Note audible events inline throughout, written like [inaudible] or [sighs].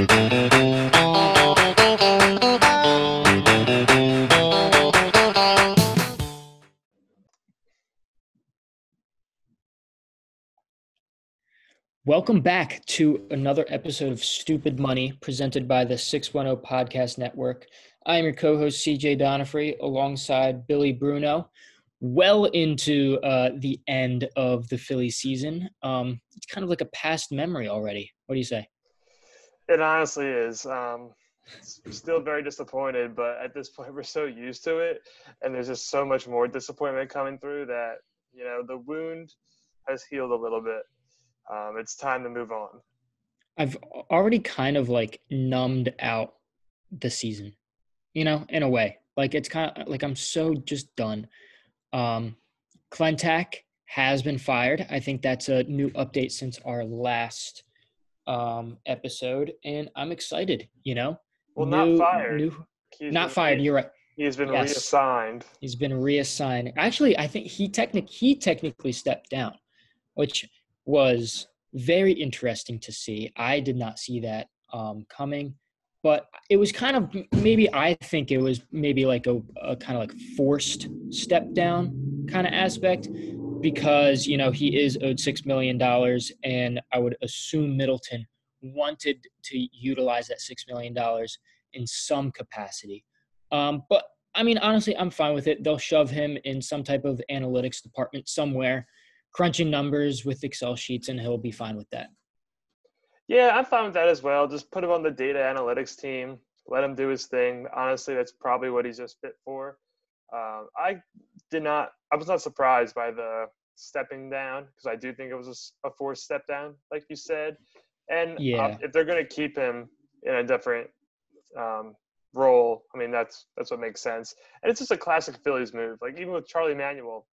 Welcome back to another episode of Stupid Money presented by the 610 Podcast Network. I am your co host, CJ Donifrey, alongside Billy Bruno. Well into uh, the end of the Philly season. Um, it's kind of like a past memory already. What do you say? It honestly is. Um, still very disappointed, but at this point, [laughs] we're so used to it. And there's just so much more disappointment coming through that, you know, the wound has healed a little bit um, it's time to move on. I've already kind of like numbed out the season, you know, in a way. Like it's kind of like I'm so just done. Um, Klentak has been fired. I think that's a new update since our last um, episode, and I'm excited. You know, well, new, not fired. New, not fired. You're right. He's been yes. reassigned. He's been reassigned. Actually, I think he technic he technically stepped down, which was very interesting to see. I did not see that um, coming, but it was kind of maybe I think it was maybe like a, a kind of like forced step down kind of aspect because you know he is owed six million dollars, and I would assume Middleton wanted to utilize that six million dollars in some capacity. Um, but I mean, honestly, I'm fine with it. They'll shove him in some type of analytics department somewhere crunching numbers with Excel sheets, and he'll be fine with that. Yeah, I'm fine with that as well. Just put him on the data analytics team, let him do his thing. Honestly, that's probably what he's just fit for. Um, I did not, I was not surprised by the stepping down because I do think it was a, a forced step down, like you said. And yeah. uh, if they're going to keep him in a different um, role, I mean that's that's what makes sense. And it's just a classic Phillies move. Like even with Charlie Manuel,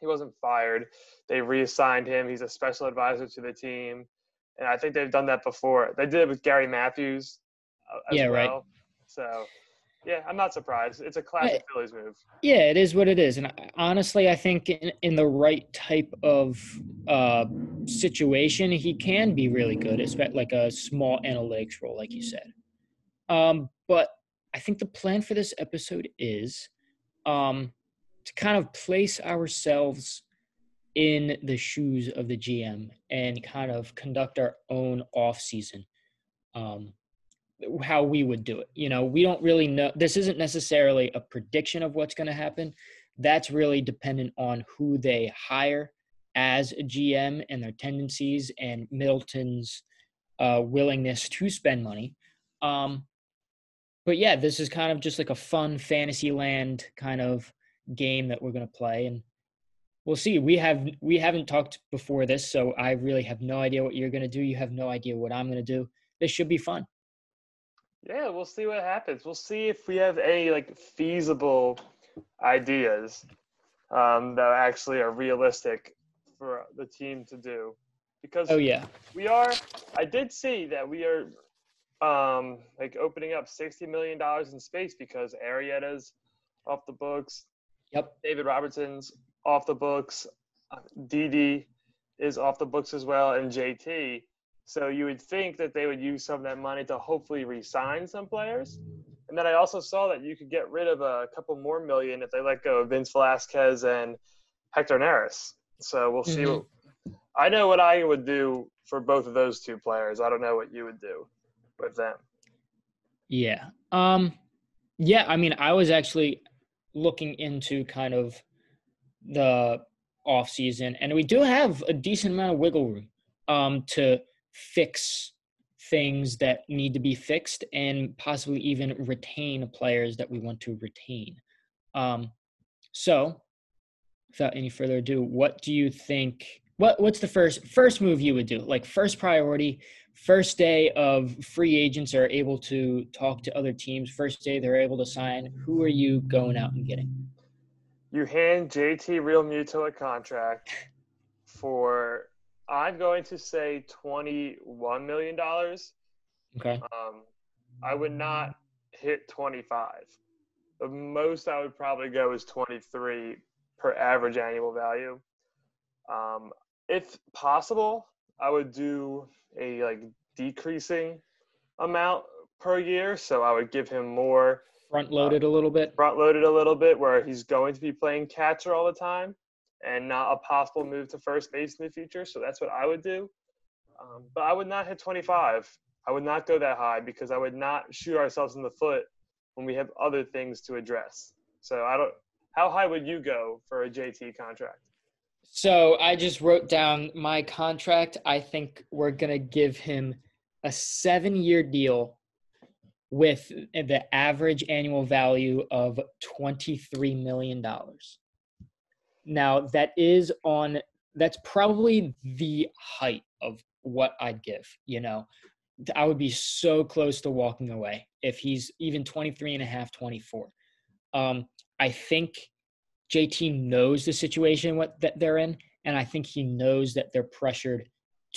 he wasn't fired. They reassigned him. He's a special advisor to the team, and I think they've done that before. They did it with Gary Matthews. Uh, yeah, well. right. So, yeah, I'm not surprised. It's a classic Phillies move. Yeah, it is what it is, and honestly, I think in, in the right type of uh, situation, he can be really good, especially like a small analytics role, like you said. Um, but I think the plan for this episode is um, to kind of place ourselves in the shoes of the GM and kind of conduct our own off season. Um, how we would do it. You know, we don't really know. This isn't necessarily a prediction of what's going to happen. That's really dependent on who they hire as a GM and their tendencies and Middleton's uh, willingness to spend money. Um, but yeah, this is kind of just like a fun fantasy land kind of game that we're going to play and we'll see we have we haven't talked before this so i really have no idea what you're going to do you have no idea what i'm going to do this should be fun yeah we'll see what happens we'll see if we have any like feasible ideas um, that actually are realistic for the team to do because oh yeah we are i did see that we are um like opening up 60 million dollars in space because Arrieta's off the books Yep. David Robertson's off the books. Didi is off the books as well, and JT. So you would think that they would use some of that money to hopefully re-sign some players. And then I also saw that you could get rid of a couple more million if they let go of Vince Velasquez and Hector Neris. So we'll see. Mm-hmm. What, I know what I would do for both of those two players. I don't know what you would do with them. Yeah. Um. Yeah. I mean, I was actually looking into kind of the off season, and we do have a decent amount of wiggle room um, to fix things that need to be fixed and possibly even retain players that we want to retain. Um, so, without any further ado, what do you think? What what's the first first move you would do? Like first priority, first day of free agents are able to talk to other teams. First day they're able to sign. Who are you going out and getting? You hand JT Realmuto a contract for I'm going to say twenty one million dollars. Okay. Um, I would not hit twenty five. The most I would probably go is twenty three per average annual value. Um, if possible, I would do a like decreasing amount per year, so I would give him more front loaded a little bit. front loaded a little bit where he's going to be playing catcher all the time and not a possible move to first base in the future. So that's what I would do. Um, but I would not hit 25. I would not go that high because I would not shoot ourselves in the foot when we have other things to address. So I don't. How high would you go for a JT contract? So I just wrote down my contract. I think we're gonna give him a seven-year deal with the average annual value of twenty-three million dollars. Now that is on. That's probably the height of what I'd give. You know, I would be so close to walking away if he's even 23 and a half, 24. Um, I think JT knows the situation what that they're in, and I think he knows that they're pressured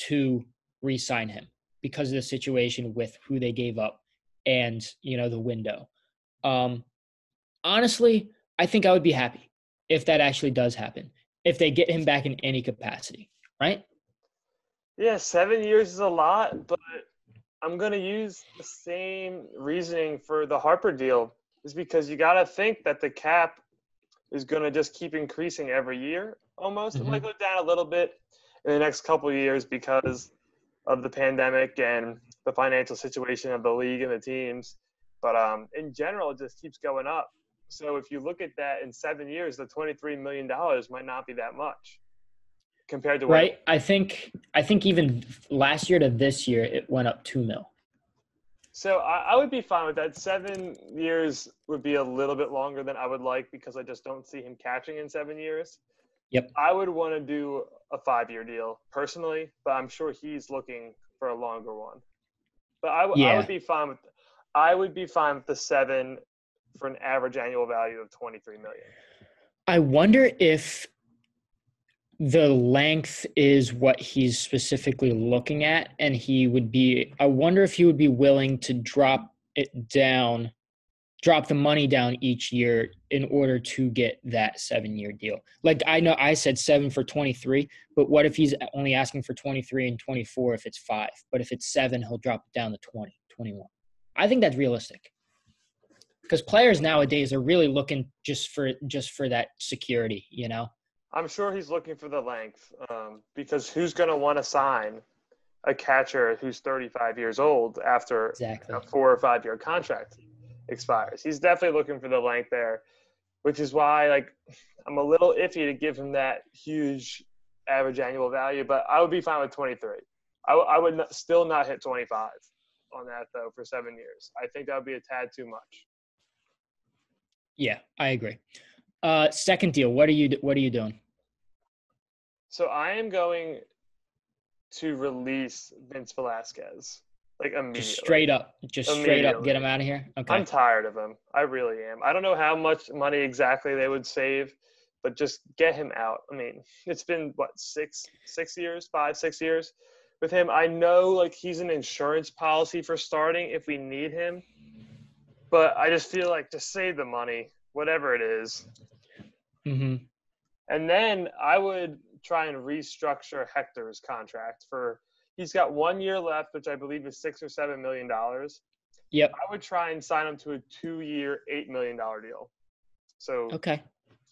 to re-sign him because of the situation with who they gave up and you know the window. Um, honestly, I think I would be happy if that actually does happen. If they get him back in any capacity, right? Yeah, seven years is a lot, but I'm going to use the same reasoning for the Harper deal, is because you got to think that the cap is going to just keep increasing every year almost. Mm-hmm. It might go down a little bit in the next couple of years because of the pandemic and the financial situation of the league and the teams. But um, in general, it just keeps going up. So if you look at that in seven years, the $23 million might not be that much compared to right. I think I think even last year to this year, it went up two mil. So I, I, would be fine with that. Seven years would be a little bit longer than I would like because I just don't see him catching in seven years. Yep. I would want to do a five-year deal personally, but I'm sure he's looking for a longer one. But I, yeah. I would be fine with. I would be fine with the seven for an average annual value of 23 million. I wonder if the length is what he's specifically looking at and he would be i wonder if he would be willing to drop it down drop the money down each year in order to get that seven year deal. Like i know i said seven for 23 but what if he's only asking for 23 and 24 if it's five? But if it's seven he'll drop it down to 20 21 i think that's realistic because players nowadays are really looking just for just for that security you know I'm sure he's looking for the length um, because who's going to want to sign a catcher who's 35 years old after exactly. a four or five year contract expires? He's definitely looking for the length there, which is why like I'm a little iffy to give him that huge average annual value, but I would be fine with 23. I, I would not, still not hit 25 on that though for seven years. I think that would be a tad too much. Yeah, I agree. Uh, second deal. What are you What are you doing? So I am going to release Vince Velasquez like immediately. Just straight up, just straight up, get him out of here. Okay. I'm tired of him. I really am. I don't know how much money exactly they would save, but just get him out. I mean, it's been what six, six years, five, six years with him. I know like he's an insurance policy for starting if we need him, but I just feel like to save the money, whatever it is. Mm-hmm. And then I would try and restructure Hector's contract for he's got one year left, which I believe is six or seven million dollars. Yep. I would try and sign him to a two year, eight million dollar deal. So okay,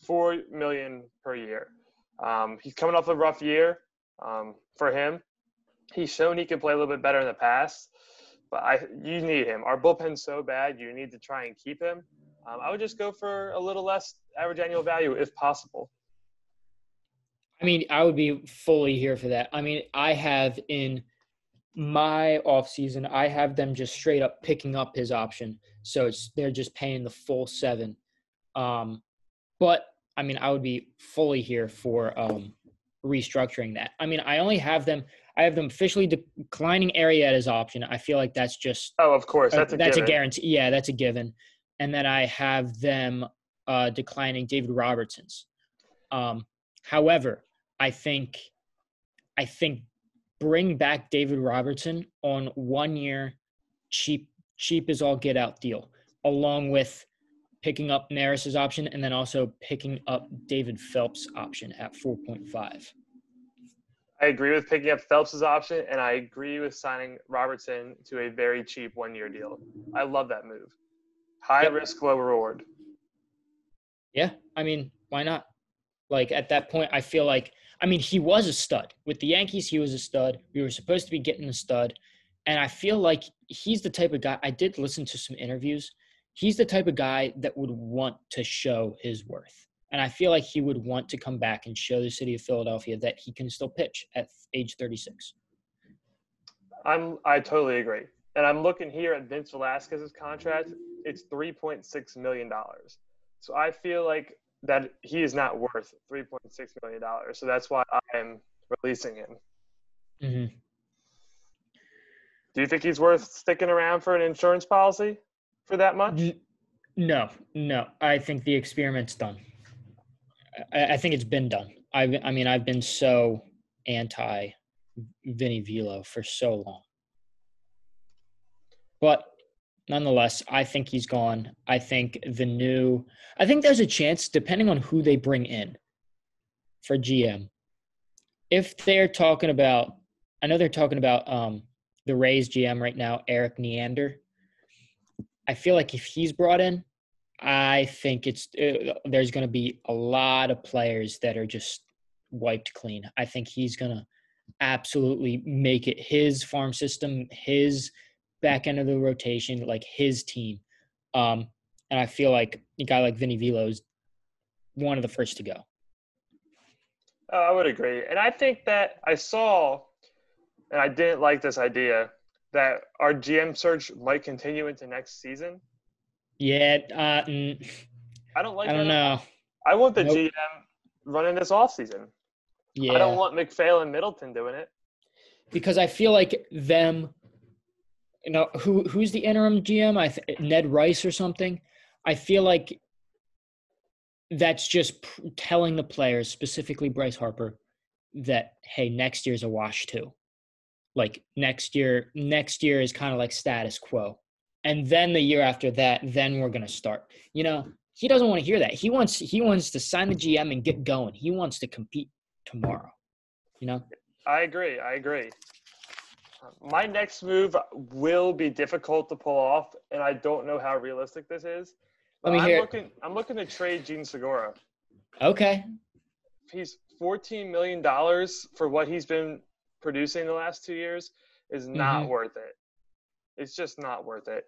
four million per year. Um, he's coming off a rough year um, for him. He's shown he can play a little bit better in the past, but I you need him. Our bullpen's so bad, you need to try and keep him. Um, I would just go for a little less average annual value if possible. I mean, I would be fully here for that. I mean, I have in my off season, I have them just straight up picking up his option. So it's they're just paying the full seven. Um, but I mean, I would be fully here for um, restructuring that. I mean, I only have them. I have them officially declining Arrieta's option. I feel like that's just oh, of course, that's a, that's given. a guarantee. Yeah, that's a given. And then I have them uh, declining David Robertson's. Um, however, I think I think bring back David Robertson on one year cheap cheap as all get out deal, along with picking up Neris's option and then also picking up David Phelps' option at 4.5. I agree with picking up Phelps's option, and I agree with signing Robertson to a very cheap one-year deal. I love that move. High Yep. risk, low reward. Yeah, I mean, why not? Like at that point, I feel like I mean he was a stud with the Yankees. He was a stud. We were supposed to be getting a stud, and I feel like he's the type of guy. I did listen to some interviews. He's the type of guy that would want to show his worth, and I feel like he would want to come back and show the city of Philadelphia that he can still pitch at age 36. I'm I totally agree. And I'm looking here at Vince Velasquez's contract. It's three point six million dollars. So I feel like that he is not worth three point six million dollars. So that's why I am releasing him. Mm-hmm. Do you think he's worth sticking around for an insurance policy for that much? No, no. I think the experiment's done. I, think it's been done. I, I mean, I've been so anti Vinny Velo for so long. But nonetheless, I think he's gone. I think the new, I think there's a chance, depending on who they bring in for GM, if they're talking about, I know they're talking about um, the Rays GM right now, Erik Neander. I feel like if he's brought in, I think it's uh, there's going to be a lot of players that are just wiped clean. I think he's going to absolutely make it his farm system, his back end of the rotation, like his team. Um, and I feel like a guy like Vinny Velo is one of the first to go. Oh, I would agree. And I think that I saw, and I didn't like this idea, that our GM search might continue into next season. Yeah, uh, mm, I don't like I don't that. know. I want the Nope. GM running this off season. Yeah, I don't want MacPhail and Middleton doing it. because I feel like them. You know who who's the interim GM? I th- Ned Rice or something. I feel like that's just pr- telling the players, specifically Bryce Harper, that hey, next year's a wash too. Like next year, next year is kind of like status quo, and then the year after that, then we're gonna start. You know, he doesn't want to hear that. He wants he wants to sign the GM and get going. He wants to compete tomorrow. You know. I agree. I agree. My next move will be difficult to pull off, and I don't know how realistic this is. Let me I'm hear it. looking. I'm looking to trade Jean Segura. Okay. He's 14 million dollars for what he's been producing the last two years is not Mhm. worth it. It's just not worth it.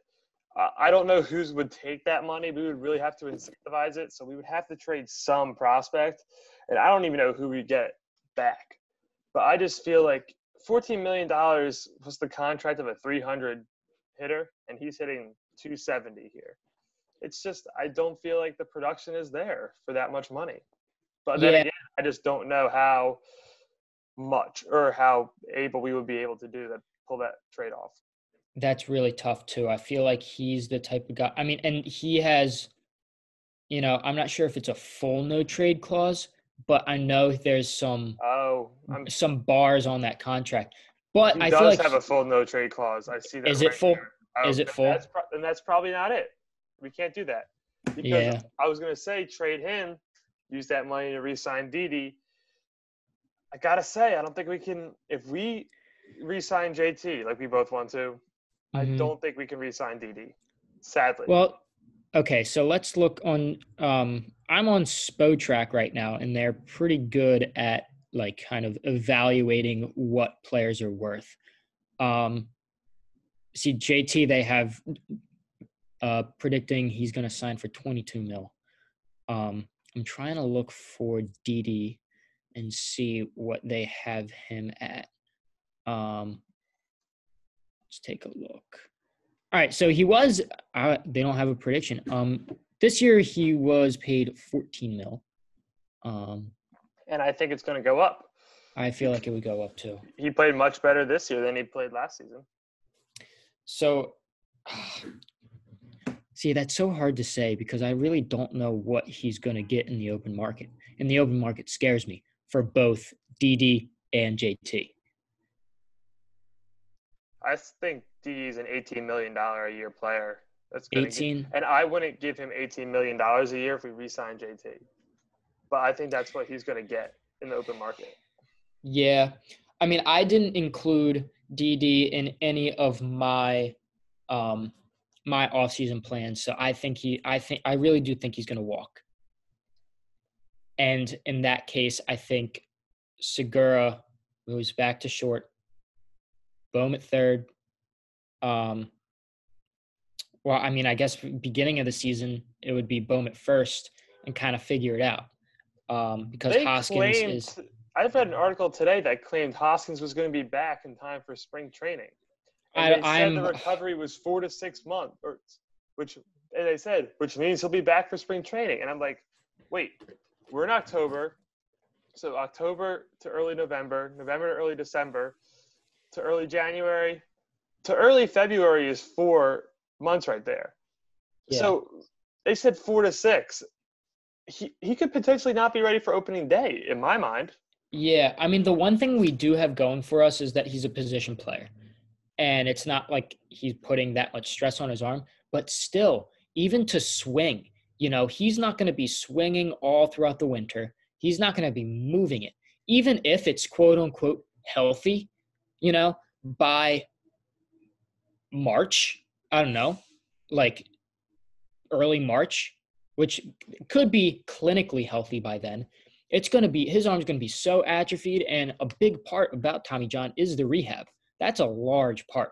Uh, I don't know who's would take that money. We would really have to incentivize it, so we would have to trade some prospect, and I don't even know who we get back. But I just feel like 14 million dollars was the contract of a 300 hitter, and he's hitting 270 here. It's just I don't feel like the production is there for that much money. But then Yeah. again, I just don't know how much or how able we would be able to do that, pull that trade off. That's really tough too. I feel like he's the type of guy. I mean, and he has, you know, I'm not sure if it's a full no trade clause, but I know there's some Oh, I'm, some bars on that contract. But I does feel like does have a full no trade clause. I see that. Is it right full? here. Oh, Is it full? That's pro- then that's probably not it. We can't do that because Yeah. I was gonna say trade him, use that money to re-sign Didi. I gotta say, I don't think we can. If we re-sign JT like we both want to, I Mhm. don't think we can re-sign Didi. Sadly. Well, okay, so let's look on. Um, I'm on Spotrac right now, and they're pretty good at like kind of evaluating what players are worth. Um, see, JT, they have uh, predicting he's going to sign for 22 mil. Um, I'm trying to look for Didi and see what they have him at. Um, let's take a look. All right, so he was. Uh, they don't have a prediction. Um, this year he was paid 14 mil. Um, and I think it's gonna go up. I feel like it would go up too. He played much better this year than he played last season. So, [sighs] see, that's so hard to say because I really don't know what he's going to get in the open market. And the open market scares me for both Didi and JT. I think Didi's an 18 million dollar a year player. That's get- 18. and I wouldn't give him 18 million dollars a year if we re-sign JT. But I think that's what he's going to get in the open market. Yeah. I mean, I didn't include Didi in any of my um my offseason plans. So I think he I think I really do think he's gonna walk. And in that case, I think Segura moves back to short, Bohm at third. Um well, I mean, I guess beginning of the season it would be Bohm at first and kind of figure it out. Um, because They Hoskins claimed, is I've read an article today that claimed Hoskins was going to be back in time for spring training. And I- they said I'm- the recovery was four to six months, or which and they said which means he'll be back for spring training. And I'm like, wait, we're in October, so October to early November, November to early December, to early January, to early February is four months right there. Yeah. So they said four to six. He he could potentially not be ready for opening day in my mind. Yeah, I mean the one thing we do have going for us is that he's a position player. And it's not like he's putting that much stress on his arm, but still, even to swing, you know, he's not going to be swinging all throughout the winter. He's not going to be moving it. Even if it's quote unquote healthy, you know, by March, I don't know, like early March, which could be clinically healthy by then. It's going to be his arm's going to be so atrophied and a big part about tommy john is the rehab. That's a large part.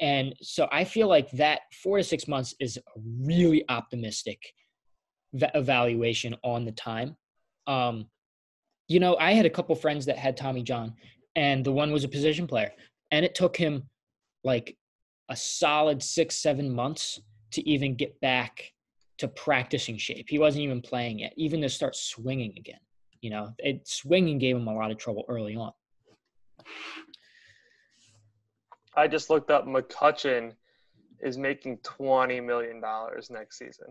And so i feel like that four to six months is a really optimistic evaluation on the time. Um you know i had a couple friends that had tommy john and the one was a position player and it took him like a solid six seven months to even get back to practicing shape he wasn't even playing yet even to start swinging again you know, it, swinging gave him a lot of trouble early on. I just looked up McCutcheon is making twenty million dollars next season.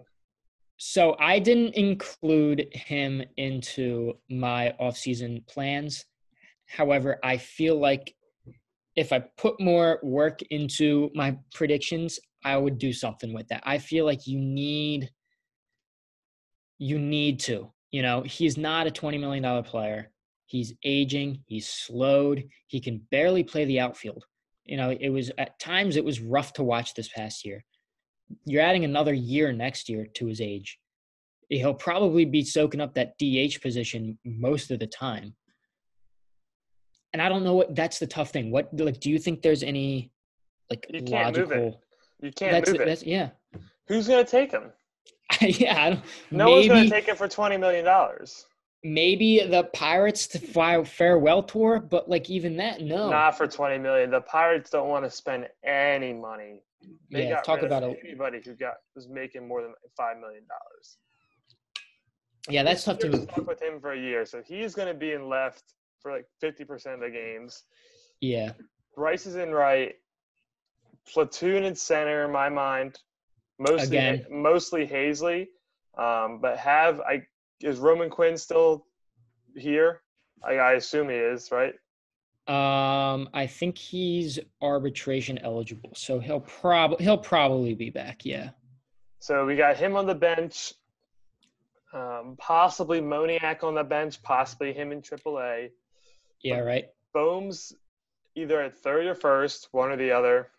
So I didn't include him into my offseason plans. However, I feel like if I put more work into my predictions, I would do something with that. I feel like you need you need to. You know, he's not a $20 million player. He's aging, he's slowed, he can barely play the outfield. You know, it was at times it was rough to watch this past year. You're adding another year next year to his age. He'll probably be soaking up that DH position most of the time. And I don't know what that's the tough thing. What like do you think there's any like You can't move it. You can't move it. that's yeah. Who's going to take him? [laughs] yeah, I don't, No one's gonna take him for twenty million dollars. maybe the Pirates to fly farewell tour, but like even that, no. Not for twenty million. The Pirates don't want to spend any money. They yeah, talk about a anybody who got was making more than five million dollars. yeah. That's tough to move. stuck with him for a year, so he's going to be in left for like fifty percent of the games. Yeah, Bryce is in right. Platoon in center, in my mind. Mostly, Again. mostly Haseley. Um, but have I is Roman Quinn still here? I, I assume he is, right? um, I think he's arbitration eligible, so he'll probably he'll probably be back. Yeah, So we got him on the bench. Um, possibly Moniak on the bench, possibly him in AAA. Yeah, right. Bohm's either at third or first, one or the other.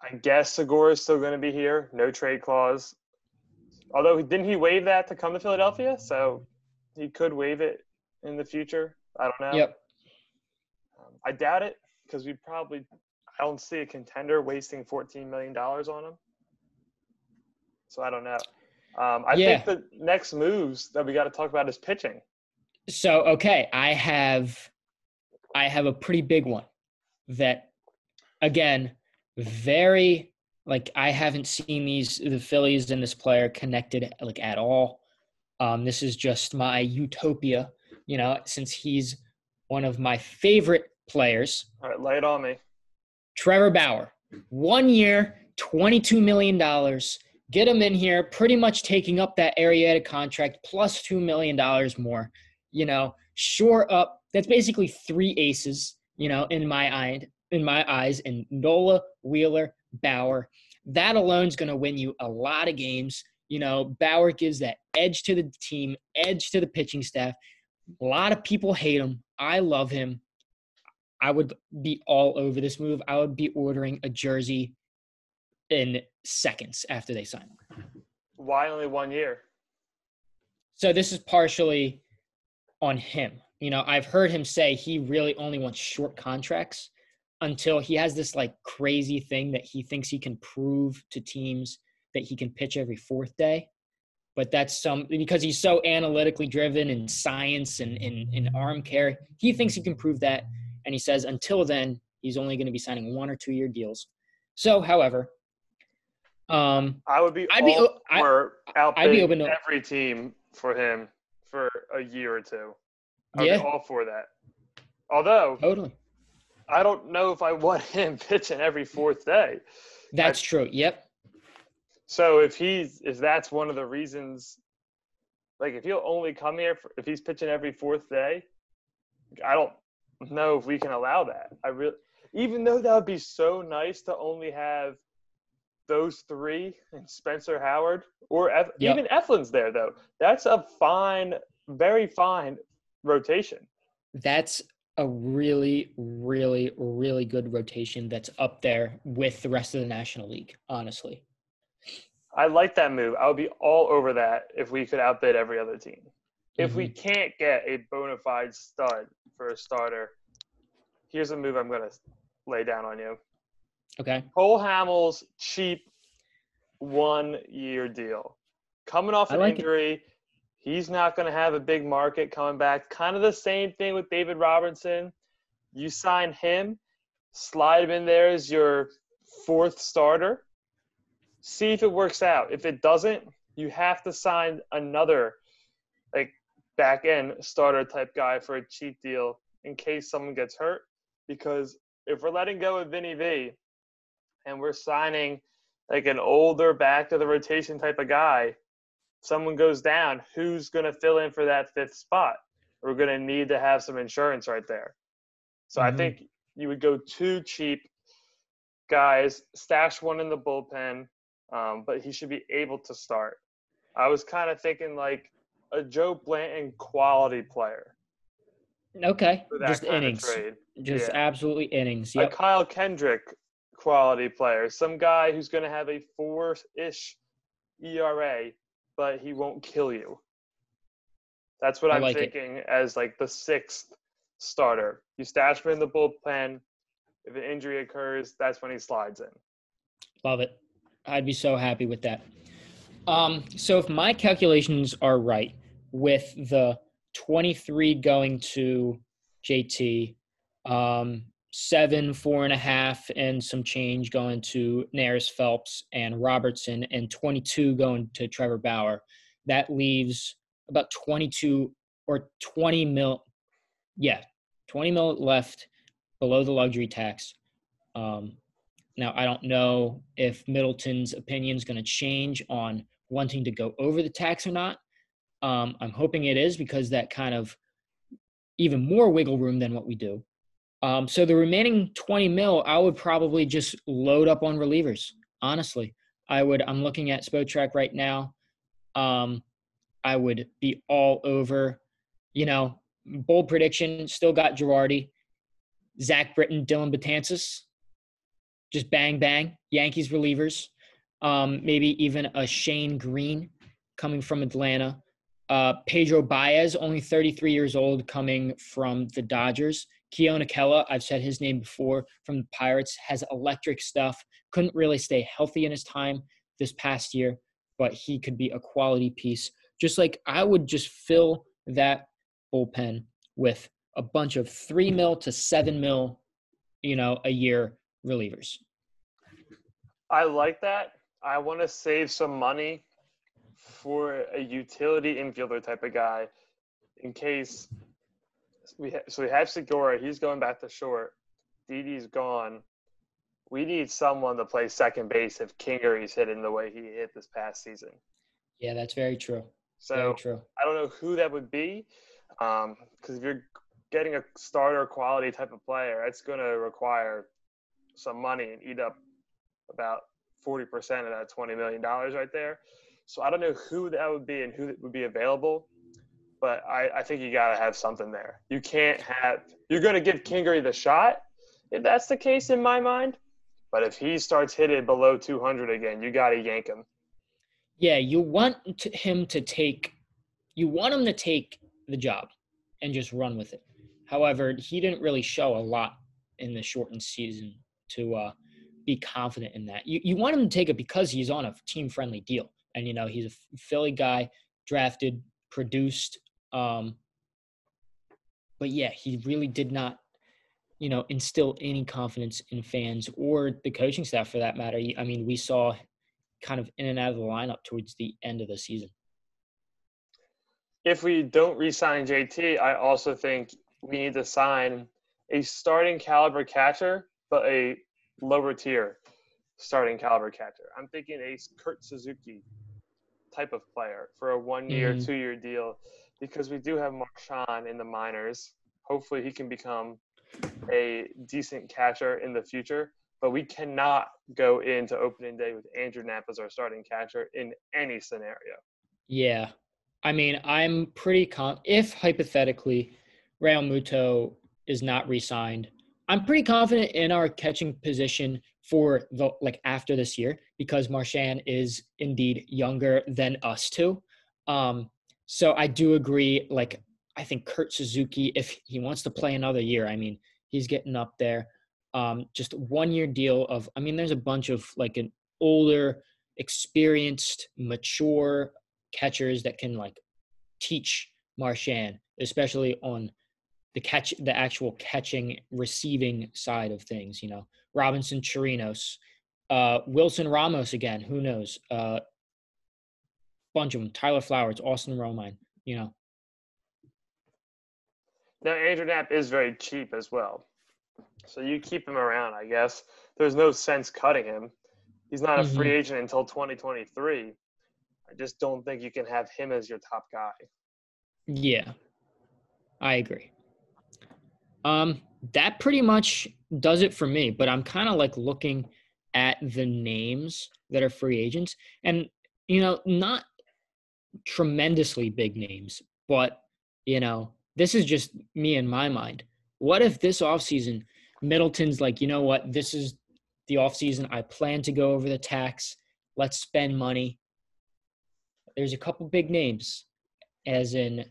I guess Segura is still going to be here, no trade clause. Although didn't he waive that to come to Philadelphia? So he could waive it in the future. I don't know. Yep. Um, I doubt it because we probably I don't see a contender wasting fourteen million dollars on him. So I don't know. Um, I Yeah. think the next moves that we got to talk about is pitching. So okay, I have I have a pretty big one that again, very like I haven't seen these the Phillies and this player connected like at all. Um, this is just my utopia, you know, since he's one of my favorite players. All right, lay it on me. Trevor Bauer, one year, $22 million. Get him in here, pretty much taking up that Arrieta contract plus $2 million more. You know, shore up. That's basically three aces, you know, in my eye, in my eyes, in Nola, Wheeler, Bauer. That alone is going to win you a lot of games. You know, Bauer gives that edge to the team, edge to the pitching staff. A lot of people hate him. I love him. I would be all over this move. I would be ordering a jersey in seconds after they sign him. Why only one year? So this is partially on him. You know, I've heard him say he really only wants short contracts until he has this like crazy thing that he thinks he can prove to teams that he can pitch every fourth day. But that's some because he's so analytically driven in science and in, in arm care. He thinks he can prove that. And he says until then, he's only going to be signing one or two year deals. So, however, um, I would be I'd be I- I'd be open to- every team for him for a year or two. I'd Yeah. be all for that. Although totally. I don't know if I want [laughs] him pitching every fourth day. That's true. Yep. So if he's if that's one of the reasons, like if he'll only come here for, if he's pitching every fourth day, I don't know if we can allow that. I really, even though that would be so nice to only have those three and Spencer Howard or Yep. even Eflin's there though. That's a fine, very fine rotation. That's a really, really, really good rotation that's up there with the rest of the National League, honestly. I like that move. I would be all over that if we could outbid every other team. If we Mm-hmm. can't get a bona fide stud for a starter, here's a move I'm going to lay down on you. Okay. Cole Hamels, cheap one year deal. Coming off an like it. injury, he's not going to have a big market coming back. Kind of the same thing with David Robertson. You sign him, slide him in there as your fourth starter. See if it works out. If it doesn't, you have to sign another like back end starter type guy for a cheap deal in case someone gets hurt. Because if we're letting go of Vinny V and we're signing like an older back to the rotation type of guy, someone goes down, who's going to fill in for that fifth spot? We're going to need to have some insurance right there. So I Mhm. think you would go two cheap guys, stash one in the bullpen, um, but he should be able to start. I was kind of thinking like a Joe Blanton quality player Okay. Just innings. Just Yeah. absolutely innings. a Yep. Kyle Kendrick quality player, some guy who's going to have a four-ish ERA, but he won't kill you. That's what I I'm like it. thinking as like the sixth starter. You stash him in the bullpen. If an injury occurs, that's when he slides in. Love it. I'd be so happy with that. Um, so if my calculations are right, with the 23 going to JT, um, seven, four and a half, and some change going to Neris Phelps and Robertson, and 22 going to Trevor Bauer, that leaves about 22 or 20 mil. Yeah, 20 mil left below the luxury tax. Um, now, I don't know if Middleton's opinion is going to change on wanting to go over the tax or not. Um, I'm hoping it is because that kind of even more wiggle room than what we do. Um, so the remaining 20 mil, I would probably just load up on relievers. Honestly, I would. I'm looking at Spotrac right now. Um, I would be all over. You know, bold prediction. Still got Girardi, Zach Britton, Dellin Betances just bang bang Yankees relievers. Um, maybe even a Shane Greene coming from Atlanta. Uh, Pedro Baez, only 33 years old, coming from the Dodgers. Keone Kela, I've said his name before, from the Pirates, has electric stuff. Couldn't really stay healthy in his time this past year, but he could be a quality piece. Just like I would just fill that bullpen with a bunch of three mil to seven mil, you know, a year relievers. I like that. I want to save some money for a utility infielder type of guy in case we ha- so we have Segura. He's going back to short. Didi's gone. We need someone to play second base if Kingery's hitting the way he hit this past season. Yeah, that's very true. So very true. I don't know who that would be, um, because if you're getting a starter quality type of player, it's going to require some money and eat up about forty percent of that twenty million dollars right there. So I don't know who that would be and who would be available. but I, I think you got to have something there. You can't have, you're going to give Kingery the shot. If that's the case in my mind, but if he starts hitting below 200 again, you got to yank him. Yeah, you want to, him to take, you want him to take the job and just run with it. However, he didn't really show a lot in the shortened season to uh, be confident in that. You you want him to take it because he's on a team friendly deal, and you know he's a Philly guy, drafted, produced. Um, but yeah, he really did not, you know, instill any confidence in fans or the coaching staff for that matter. I mean, we saw kind of in and out of the lineup towards the end of the season. If we don't re-sign JT, I also think we need to sign a starting caliber catcher, but a lower tier starting caliber catcher. I'm thinking a Kurt Suzuki type of player for a one year, mm-hmm. two year deal because we do have Marchan in the minors. Hopefully, he can become a decent catcher in the future. But we cannot go into opening day with Andrew Knapp as our starting catcher in any scenario. Yeah. I mean, I'm pretty con. If hypothetically Realmuto is not re-signed. I'm pretty confident in our catching position for the like after this year because Marchan is indeed younger than us two. Um, so I do agree. Like I think Kurt Suzuki, if he wants to play another year, I mean he's getting up there. Um, just one year deal of. I mean, there's a bunch of like an older, experienced, mature catchers that can like teach Marchan, especially on the catch the actual catching receiving side of things you know robinson chirinos uh, wilson ramos again who knows? Uh, bunch of them tyler flowers austin romine you know? Now andrew knapp is very cheap as well. So you keep him around i guess. There's no sense cutting him. He's not a free mm-hmm. agent until 2023 i just don't think you can have him as your top guy. Yeah. I agree. Um, that pretty much does it for me. But I'm kind of like looking at the names that are free agents, and you know, not tremendously big names, but you know, this is just me in my mind. What if this offseason Middleton's like, you know what, this is the offseason. I plan to go over the tax. Let's spend money. There's a couple big names, as in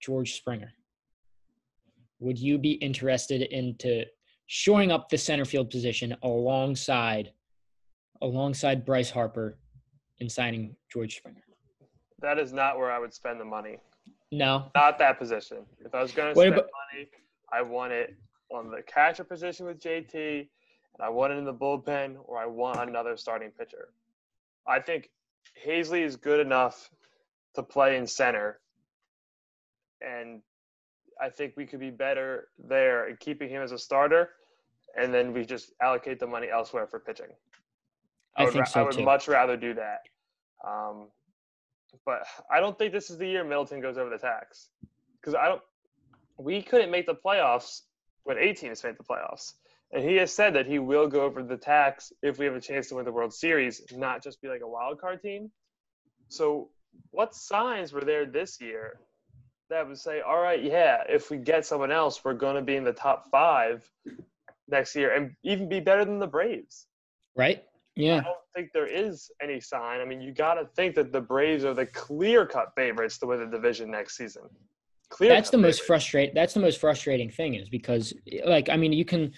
George Springer would you be interested into showing up the center field position alongside alongside Bryce Harper and signing George Springer? That is not where I would spend the money. No. Not that position. If I was going to spend about- money, I want it on the catcher position with JT, and I want it in the bullpen, or I want another starting pitcher. I think Haseley is good enough to play in center, and I think we could be better there in keeping him as a starter, and then we just allocate the money elsewhere for pitching. I, I would, think so I would too. much rather do that. Um, but I don't think this is the year Middleton goes over the tax because I don't. We couldn't make the playoffs when 18 has made the playoffs, and he has said that he will go over the tax if we have a chance to win the World Series, not just be like a wild card team. So, what signs were there this year that would say, all right, yeah, if we get someone else, we're going to be in the top five next year and even be better than the Braves. Right. Yeah. I don't think there is any sign. I mean, you got to think that the Braves are the clear cut favorites to win the division next season. Clear that's the favorites. most frustrating. That's the most frustrating thing is because, like, I mean, you can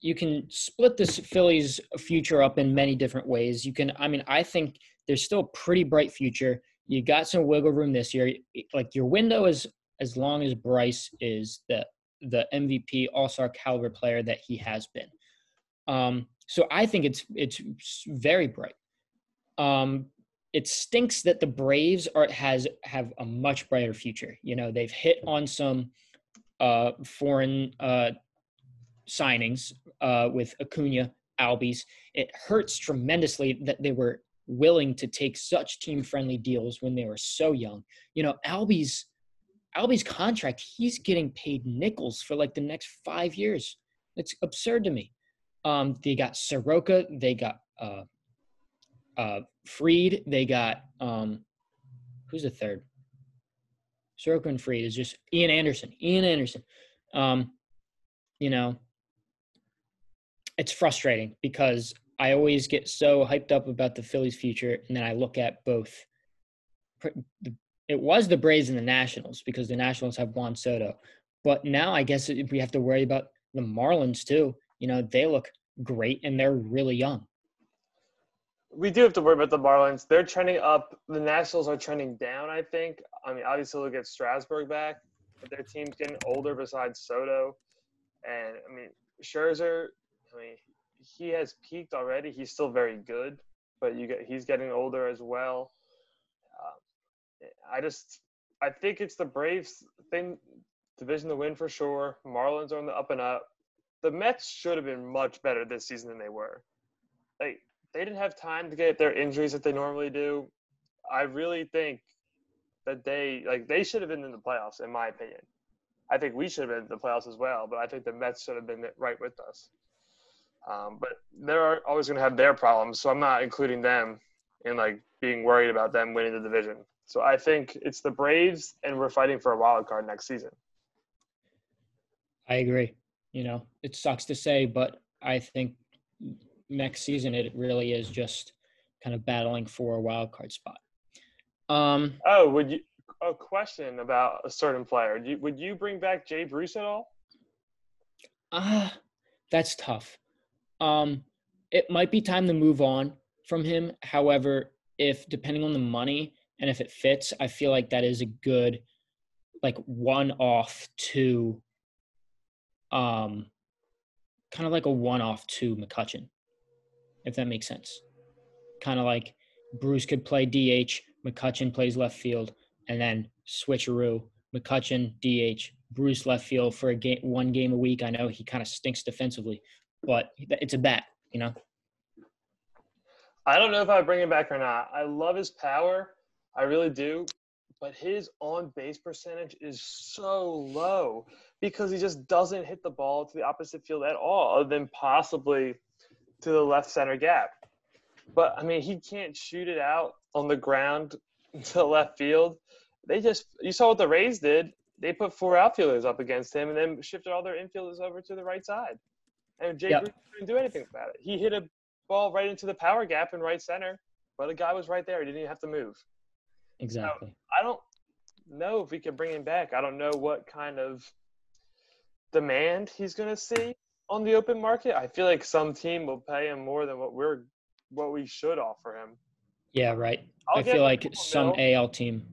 you can split this Phillies future up in many different ways. You can, I mean, I think there's still a pretty bright future. You got some wiggle room this year. Like your window is as long as Bryce is the the MVP All Star caliber player that he has been. Um, so I think it's it's very bright. Um, it stinks that the Braves are has have a much brighter future. You know, they've hit on some uh, foreign uh, signings uh, with Acuna, Albies. It hurts tremendously that they were willing to take such team friendly deals when they were so young. You know, Albies Albie's contract, he's getting paid nickels for like the next five years. It's absurd to me. Um, they got Soroka, they got uh, uh, Fried, they got um, who's the third? Soroka and Fried is just Ian Anderson. Ian Anderson. Um, you know, it's frustrating because I always get so hyped up about the Phillies' future, and then I look at both. It was the Braves and the Nationals because the Nationals have Juan Soto, but now I guess we have to worry about the Marlins too. You know, they look great and they're really young. We do have to worry about the Marlins. They're trending up. The Nationals are trending down. I think. I mean, obviously, they'll get Strasburg back, but their team's getting older. Besides Soto, and I mean Scherzer. I mean, he has peaked already. He's still very good, but you get he's getting older as well. Um, I just I think it's the Braves thing division to win for sure. Marlins are on the up and up. The Mets should have been much better this season than they were. Like they didn't have time to get their injuries that they normally do. I really think that they like they should have been in the playoffs, in my opinion. I think we should have been in the playoffs as well, but I think the Mets should have been right with us. Um, but they're always going to have their problems, so I'm not including them in like being worried about them winning the division. So I think it's the Braves, and we're fighting for a wild card next season. I agree. You know, it sucks to say, but I think next season it really is just kind of battling for a wild card spot. Um, oh, would you? A question about a certain player. Would you bring back Jay Bruce at all? Ah, uh, that's tough. Um, it might be time to move on from him. However, if depending on the money and if it fits, I feel like that is a good, like one off to, um, kind of like a one off to McCutchen, if that makes sense. Kind of like Bruce could play DH, McCutchen plays left field, and then switcheroo, McCutchen DH, Bruce left field for a game, one game a week. I know he kind of stinks defensively, but it's a bet, you know. I don't know if I bring him back or not. I love his power, I really do, but his on base percentage is so low because he just doesn't hit the ball to the opposite field at all, other than possibly to the left center gap. But I mean, he can't shoot it out on the ground [laughs] to left field. They just you saw what the Rays did. They put four outfielders up against him and then shifted all their infielders over to the right side. And Jay yep. Bruce didn't do anything about it. He hit a ball right into the power gap in right center, but the guy was right there. He didn't even have to move. Exactly. So I don't know if we can bring him back. I don't know what kind of demand he's going to see on the open market. I feel like some team will pay him more than what we're what we should offer him. Yeah, right. I'll i feel like some. AL team.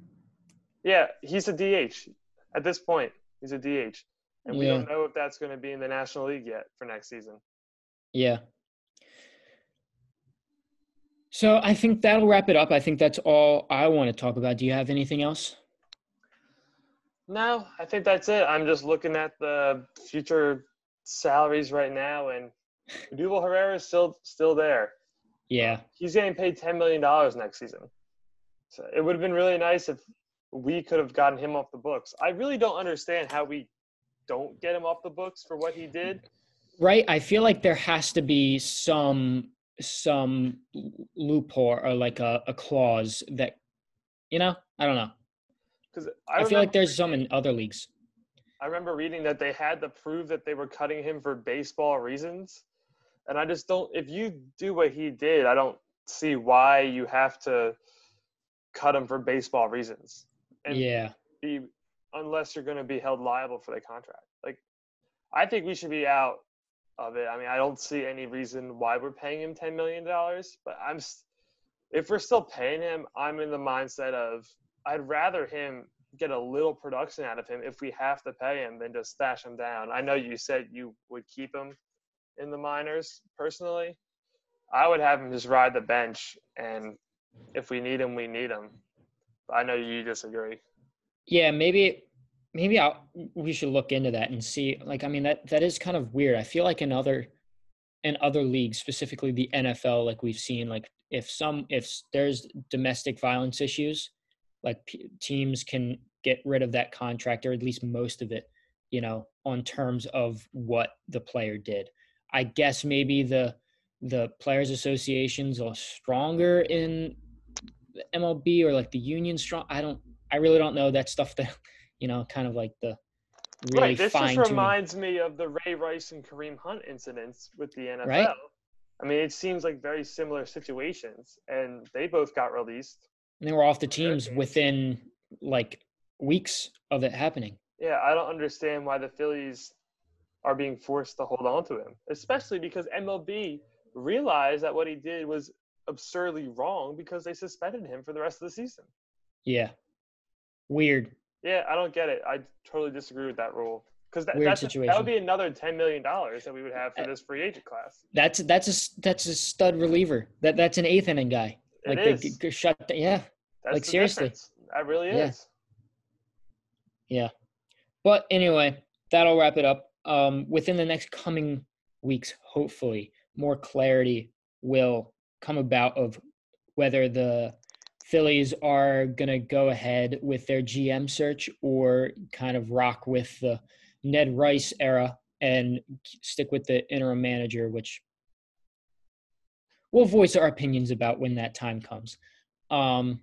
Yeah, he's a DH at this point. He's a DH and we yeah. don't know if that's going to be in the National League yet for next season. Yeah. So I think that'll wrap it up. I think that's all I want to talk about. Do you have anything else? No, I think that's it. I'm just looking at the future salaries right now, and Odubel Herrera is still still there. Yeah, he's getting paid ten million dollars next season. So it would have been really nice if we could have gotten him off the books. I really don't understand how we don't get him off the books for what he did. Right. I feel like there has to be some some loophole or like a, a clause that you know, I don't know. Because I, I feel like there's some in other leagues. I remember reading that they had to prove that they were cutting him for baseball reasons. And I just don't if you do what he did, I don't see why you have to cut him for baseball reasons. And yeah. Be unless you're going to be held liable for the contract. Like, I think we should be out of it. I mean, I don't see any reason why we're paying him ten million dollars, but I'm if we're still paying him, I'm in the mindset of I'd rather him get a little production out of him if we have to pay him than just stash him down. I know you said you would keep him in the minors personally. I would have him just ride the bench, and if we need him, we need him. I know you disagree. Yeah, maybe maybe I'll, we should look into that and see. Like, I mean, that that is kind of weird. I feel like in other in other leagues, specifically the NFL, like we've seen, like if some if there's domestic violence issues, like p- teams can get rid of that contract or at least most of it, you know, on terms of what the player did. I guess maybe the the players associations are stronger in MLB or like the union strong. I don't I really don't know that stuff that [laughs] You know, kind of like the really right. This just reminds me of the Ray Rice and Kareem Hunt incidents with the NFL. Right. I mean, it seems like very similar situations, and they both got released. And they were off the teams. within like weeks of it happening. Yeah, I don't understand why the Phillies are being forced to hold on to him, especially because MLB realized that what he did was absurdly wrong because they suspended him for the rest of the season. Yeah. Weird. Yeah, I don't get it. I totally disagree with that rule because that, that's that would be another ten million dollars that we would have Uh, for this free agent class. That's that's a that's a stud reliever. That that's an eighth inning guy. It Like is. they shut. the- Yeah. That's like, seriously. difference. That really Yeah. is. Yeah. But anyway, that'll wrap it up. Um, within the next coming weeks, hopefully, more clarity will come about of whether the Phillies are going to go ahead with their GM search or kind of rock with the Ned Rice era and stick with the interim manager, which we'll voice our opinions about when that time comes. Um,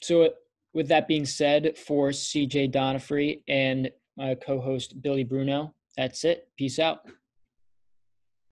so, with that being said, for CJ Donifrey and my co host Billy Bruno, that's it. Peace out.